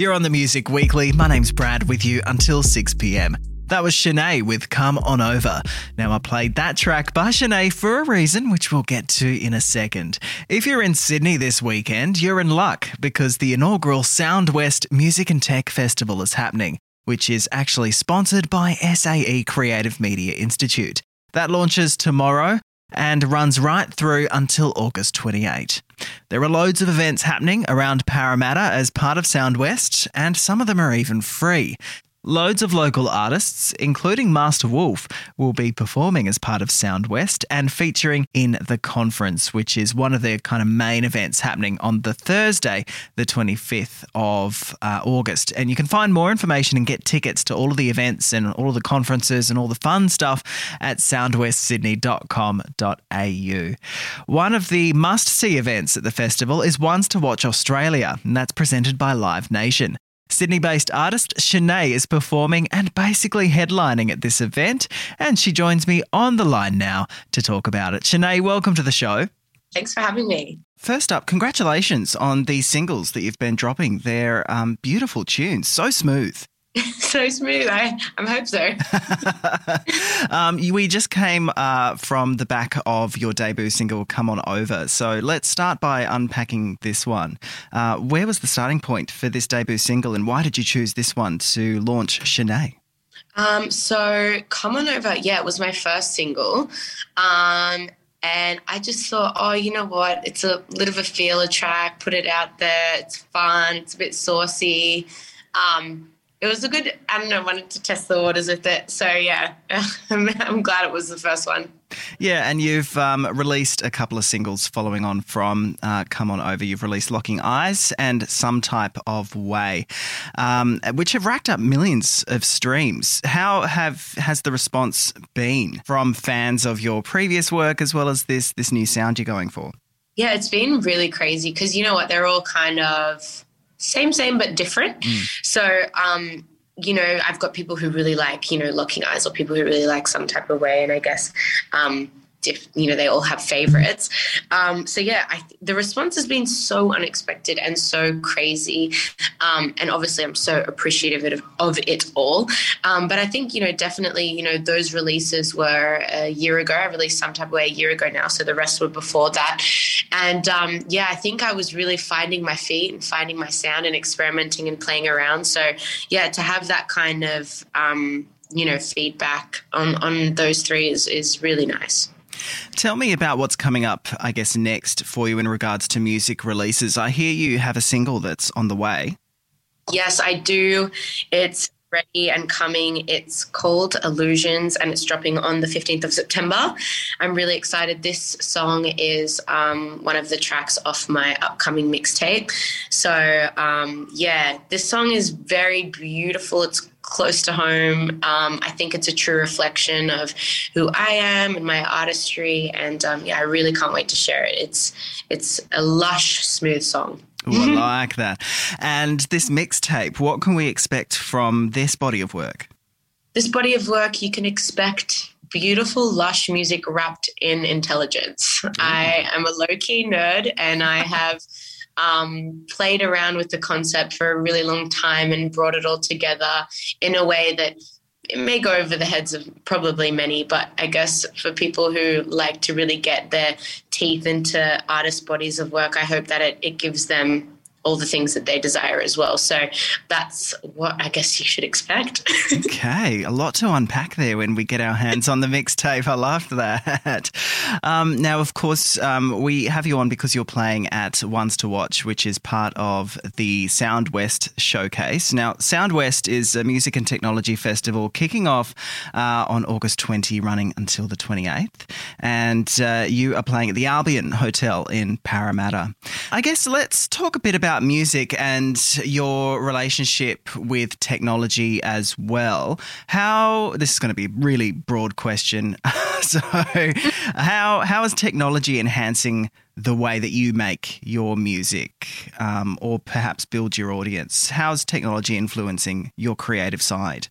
You're on the Music Weekly. My name's Brad with you until 6 pm. That was Shanae with Come On Over. Now, I played that track by Shanae for a reason, which we'll get to in a second. If you're in Sydney this weekend, you're in luck because the inaugural Sound West Music and Tech Festival is happening, which is actually sponsored by SAE Creative Media Institute. That launches tomorrow and runs right through until August 28. There are loads of events happening around Parramatta as part of Sound West, and some of them are even free. Loads of local artists, including Masta Wolf, will be performing as part of Sound West and featuring in the conference, which is one of their kind of main events happening on the Thursday, the 25th of uh, August. And you can find more information and get tickets to all of the events and all of the conferences and all the fun stuff at soundwestsydney.com.au. One of the must see events at the festival is Ones to Watch Australia, and that's presented by Live Nation. Sydney based artist Shanae is performing and basically headlining at this event, and she joins me on the line now to talk about it. Shanae, welcome to the show. Thanks for having me. First up, congratulations on these singles that you've been dropping. They're um, beautiful tunes, so smooth. so smooth. I, I hope so. um, we just came uh, from the back of your debut single, Come On Over. So let's start by unpacking this one. Uh, where was the starting point for this debut single, and why did you choose this one to launch Shanae? Um, so Come On Over, yeah, it was my first single. Um, and I just thought, oh, you know what? It's a little of a feeler track, put it out there. It's fun, it's a bit saucy. Um, it was a good. I don't know. Wanted to test the waters with it. So yeah, I'm, glad it was the first one. Yeah, and you've um, released a couple of singles following on from uh, "Come On Over." You've released "Locking Eyes" and "Some Type of Way," um, which have racked up millions of streams. How have has the response been from fans of your previous work as well as this this new sound you're going for? Yeah, it's been really crazy because you know what? They're all kind of same, same, but different. Mm. So, um, you know, I've got people who really like, you know, locking eyes or people who really like some type of way. And I guess, um, diff, you know, they all have favorites. Um, so yeah, I, the response has been so unexpected and so crazy. Um, and obviously I'm so appreciative of, of it all. Um, but I think, you know, definitely, you know, those releases were a year ago. I released some type of way a year ago now. So the rest were before that. And um, yeah, I think I was really finding my feet and finding my sound and experimenting and playing around. So yeah, to have that kind of, um, you know, feedback on, on those three is, is really nice. Tell me about what's coming up, I guess, next for you in regards to music releases. I hear you have a single that's on the way. Yes, I do. It's ready and coming. It's called Illusions and it's dropping on the 15th of September. I'm really excited. This song is um, one of the tracks off my upcoming mixtape. So, um, yeah, this song is very beautiful. It's close to home. Um, I think it's a true reflection of who I am and my artistry. And um, yeah, I really can't wait to share it. It's, it's a lush, smooth song. Ooh, I like that. And this mixtape, what can we expect from this body of work? This body of work, you can expect beautiful, lush music wrapped in intelligence. Mm. I am a low key nerd and I have um, played around with the concept for a really long time and brought it all together in a way that it may go over the heads of probably many, but I guess for people who like to really get their teeth into artist bodies of work, I hope that it, it gives them all the things that they desire as well. So that's what I guess you should expect. okay, a lot to unpack there when we get our hands on the mixtape. I loved that. Um, now, of course, um, we have you on because you're playing at Ones to Watch, which is part of the Sound West showcase. Now, Sound West is a music and technology festival kicking off uh, on August 20, running until the 28th. And uh, you are playing at the Albion Hotel in Parramatta. I guess let's talk a bit about about music and your relationship with technology as well. How this is going to be a really broad question. so, how how is technology enhancing the way that you make your music, um, or perhaps build your audience? How's technology influencing your creative side?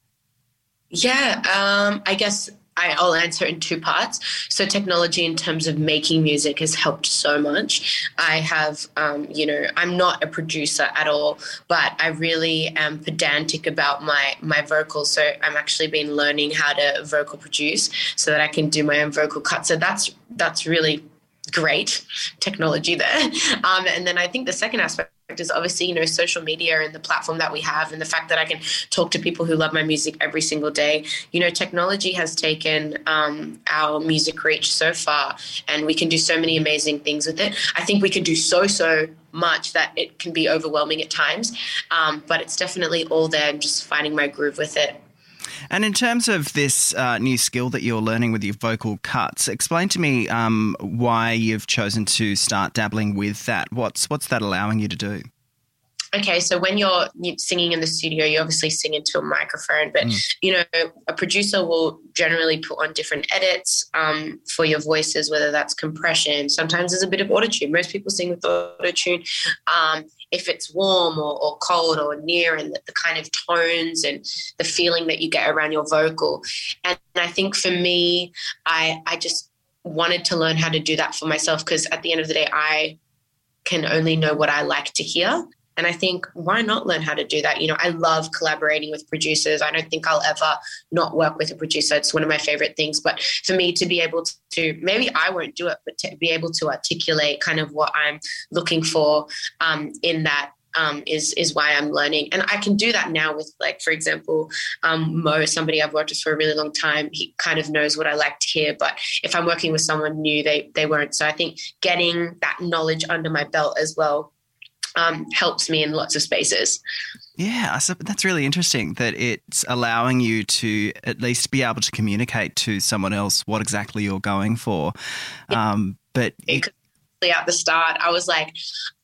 Yeah, um, I guess I'll answer in two parts. So, technology in terms of making music has helped so much. I have, um, you know, I'm not a producer at all, but I really am pedantic about my my vocals. So, I'm actually been learning how to vocal produce so that I can do my own vocal cut. So that's that's really great technology there. Um, and then I think the second aspect is obviously you know social media and the platform that we have and the fact that i can talk to people who love my music every single day. You know technology has taken um, our music reach so far and we can do so many amazing things with it. I think we can do so so much that it can be overwhelming at times um, but it's definitely all there and just finding my groove with it and in terms of this uh, new skill that you're learning with your vocal cuts, explain to me um, why you've chosen to start dabbling with that. What's what's that allowing you to do? okay so when you're singing in the studio you obviously sing into a microphone but mm. you know a producer will generally put on different edits um, for your voices whether that's compression sometimes there's a bit of autotune most people sing with autotune um, if it's warm or, or cold or near and the, the, kind of tones and the feeling that you get around your vocal. And I think for me, I I just wanted to learn how to do that for myself because at the end of the day, I can only know what I like to hear. And I think, why not learn how to do that? You know, I love collaborating with producers. I don't think I'll ever not work with a producer. It's one of my favorite things. But for me to be able to, maybe I won't do it, but to be able to articulate kind of what I'm looking for um, in that um, is is why I'm learning, and I can do that now with like, for example, um, Mo, somebody I've worked with for a really long time. He kind of knows what I like to hear, but if I'm working with someone new, they they won't. So I think getting that knowledge under my belt as well um, helps me in lots of spaces. Yeah, that's really interesting that it's allowing you to at least be able to communicate to someone else what exactly you're going for. Yeah. Um, but it, at the start, I was like,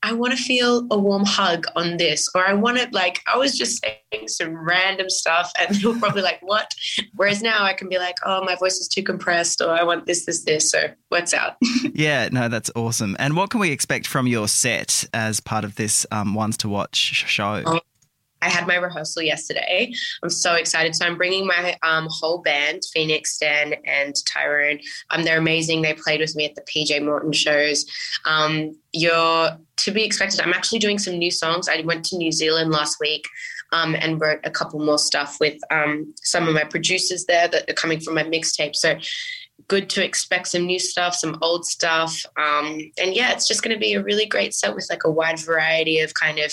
I want to feel a warm hug on this, or I want to like, I was just saying some random stuff, and they were probably like, what? Whereas now I can be like, oh, my voice is too compressed, or I want this, this, this. So what's out? yeah, no, that's awesome. And what can we expect from your set as part of this um, ones to watch show? Oh, I had my rehearsal yesterday. I'm so excited. So I'm bringing my um, whole band, Phoenix, Dan, and Tyrone. Um, they're amazing. They played with me at the PJ Morton shows. Um, you're to be expected. I'm actually doing some new songs. I went to New Zealand last week um, and wrote a couple more stuff with um, some of my producers there that are coming from my mixtape. So good to expect some new stuff, some old stuff. Um, and yeah, it's just going to be a really great set with like a wide variety of kind of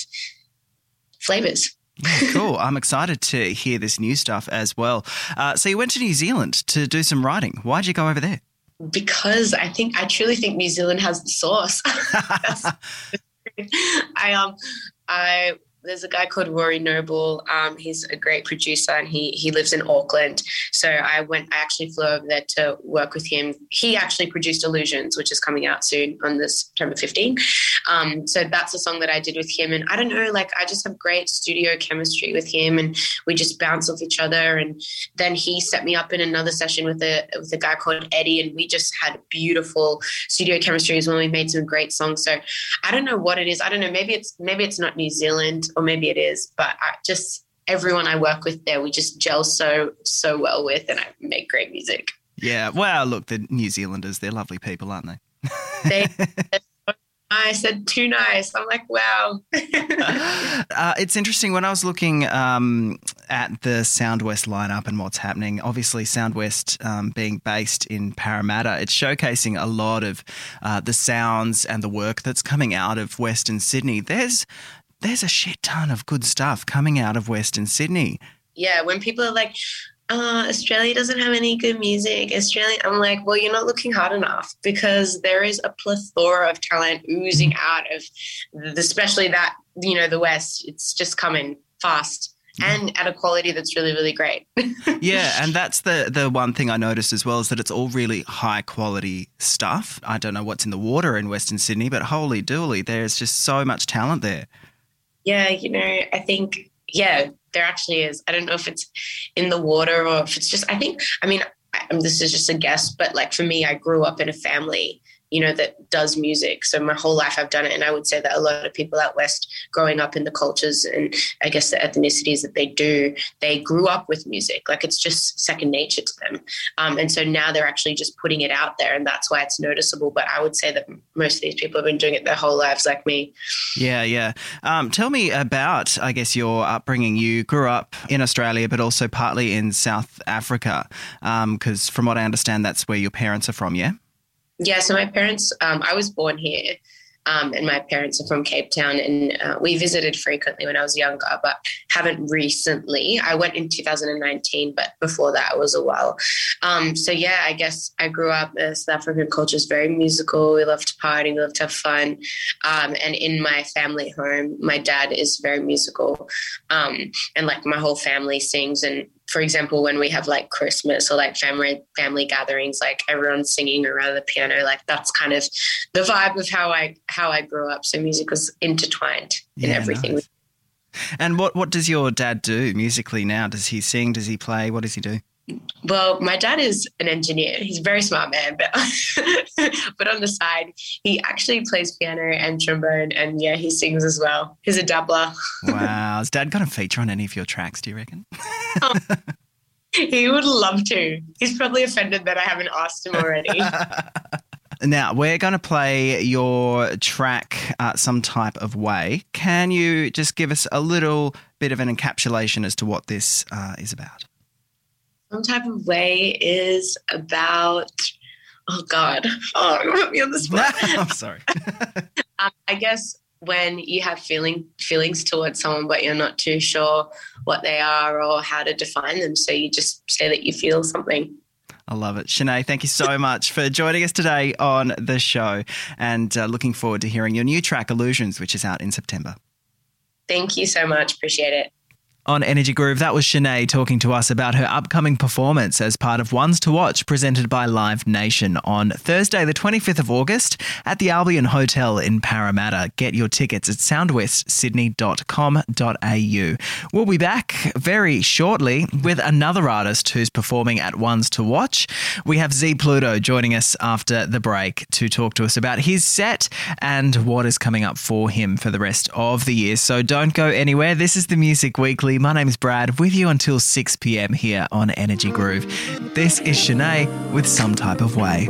flavors. Yeah, cool. I'm excited to hear this new stuff as well. Uh, so you went to New Zealand to do some writing. Why'd you go over there? Because I think I truly think New Zealand has the sauce. I um I there's a guy called Rory Noble. Um, he's a great producer and he he lives in Auckland. So I went. I actually flew over there to work with him. He actually produced Illusions, which is coming out soon on this September 15. Um, so that's a song that I did with him. And I don't know, like I just have great studio chemistry with him, and we just bounce off each other. And then he set me up in another session with a with a guy called Eddie, and we just had beautiful studio chemistry as well. We made some great songs. So I don't know what it is. I don't know. Maybe it's maybe it's not New Zealand or maybe it is, but I just everyone I work with there, we just gel so so well with, and I make great music. Yeah, well, look, the New Zealanders, they're lovely people, aren't they? they I said too nice. I'm like, wow. uh, it's interesting when I was looking um, at the Soundwest lineup and what's happening. Obviously, Soundwest um, being based in Parramatta, it's showcasing a lot of uh, the sounds and the work that's coming out of Western Sydney. There's there's a shit ton of good stuff coming out of Western Sydney. Yeah, when people are like, uh, Australia doesn't have any good music. Australia, I'm like, well, you're not looking hard enough because there is a plethora of talent oozing out of, especially that you know the West. It's just coming fast and at a quality that's really really great yeah and that's the the one thing i noticed as well is that it's all really high quality stuff i don't know what's in the water in western sydney but holy dooly there's just so much talent there yeah, you know, I think, yeah, there actually is. I don't know if it's in the water or if it's just, I think, I mean, I, um, this is just a guess, but like for me, I grew up in a family you know, that does music. So my whole life I've done it. And I would say that a lot of people out West growing up in the cultures and I guess the ethnicities that they do, they grew up with music. Like it's just second nature to them. Um, and so now they're actually just putting it out there and that's why it's noticeable. But I would say that most of these people have been doing it their whole lives like me. Yeah, yeah. Um, tell me about, I guess, your upbringing. You grew up in Australia, but also partly in South Africa, because um, from what I understand, that's where your parents are from, yeah? Yeah, so my parents, um, I was born here. Um, and my parents are from Cape Town, and uh, we visited frequently when I was younger, but haven't recently. I went in 2019, but before that, it was a while. Um, so yeah, I guess I grew up. Uh, South African culture is very musical. We love to party, we love to have fun, um, and in my family home, my dad is very musical, um, and like my whole family sings and for example, when we have like Christmas or like family family gatherings, like everyone's singing around the piano, like that's kind of the vibe of how I how I grew up. So music was intertwined in yeah, everything. Nice. And what what does your dad do musically now? Does he sing? Does he play? What does he do? Well, my dad is an engineer. He's a very smart man, but but on the side, he actually plays piano and trombone, and yeah, he sings as well. He's a dabbler. wow, has Dad got a feature on any of your tracks? Do you reckon? he would love to. He's probably offended that I haven't asked him already. Now, we're going to play your track uh, some type of way. Can you just give us a little bit of an encapsulation as to what this uh, is about? Some type of way is about oh god oh put me on the spot i'm sorry um, i guess when you have feeling feelings towards someone but you're not too sure what they are or how to define them so you just say that you feel something I love it. Shanae, thank you so much for joining us today on the show and uh, looking forward to hearing your new track, Illusions, which is out in September. Thank you so much. Appreciate it. On Energy Groove, that was Shanae talking to us about her upcoming performance as part of Ones to Watch presented by Live Nation on Thursday, the 25th of August at the Albion Hotel in Parramatta. Get your tickets at soundwestsydney.com.au. We'll be back very shortly with another artist who's performing at Ones to Watch. We have Z Pluto joining us after the break to talk to us about his set and what is coming up for him for the rest of the year. So don't go anywhere. This is the Music Weekly my name is Brad, with you until 6 p.m. here on Energy Groove. This is Shanae with Some Type of Way.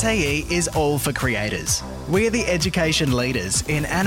SAE is all for creators. We're the education leaders in animation.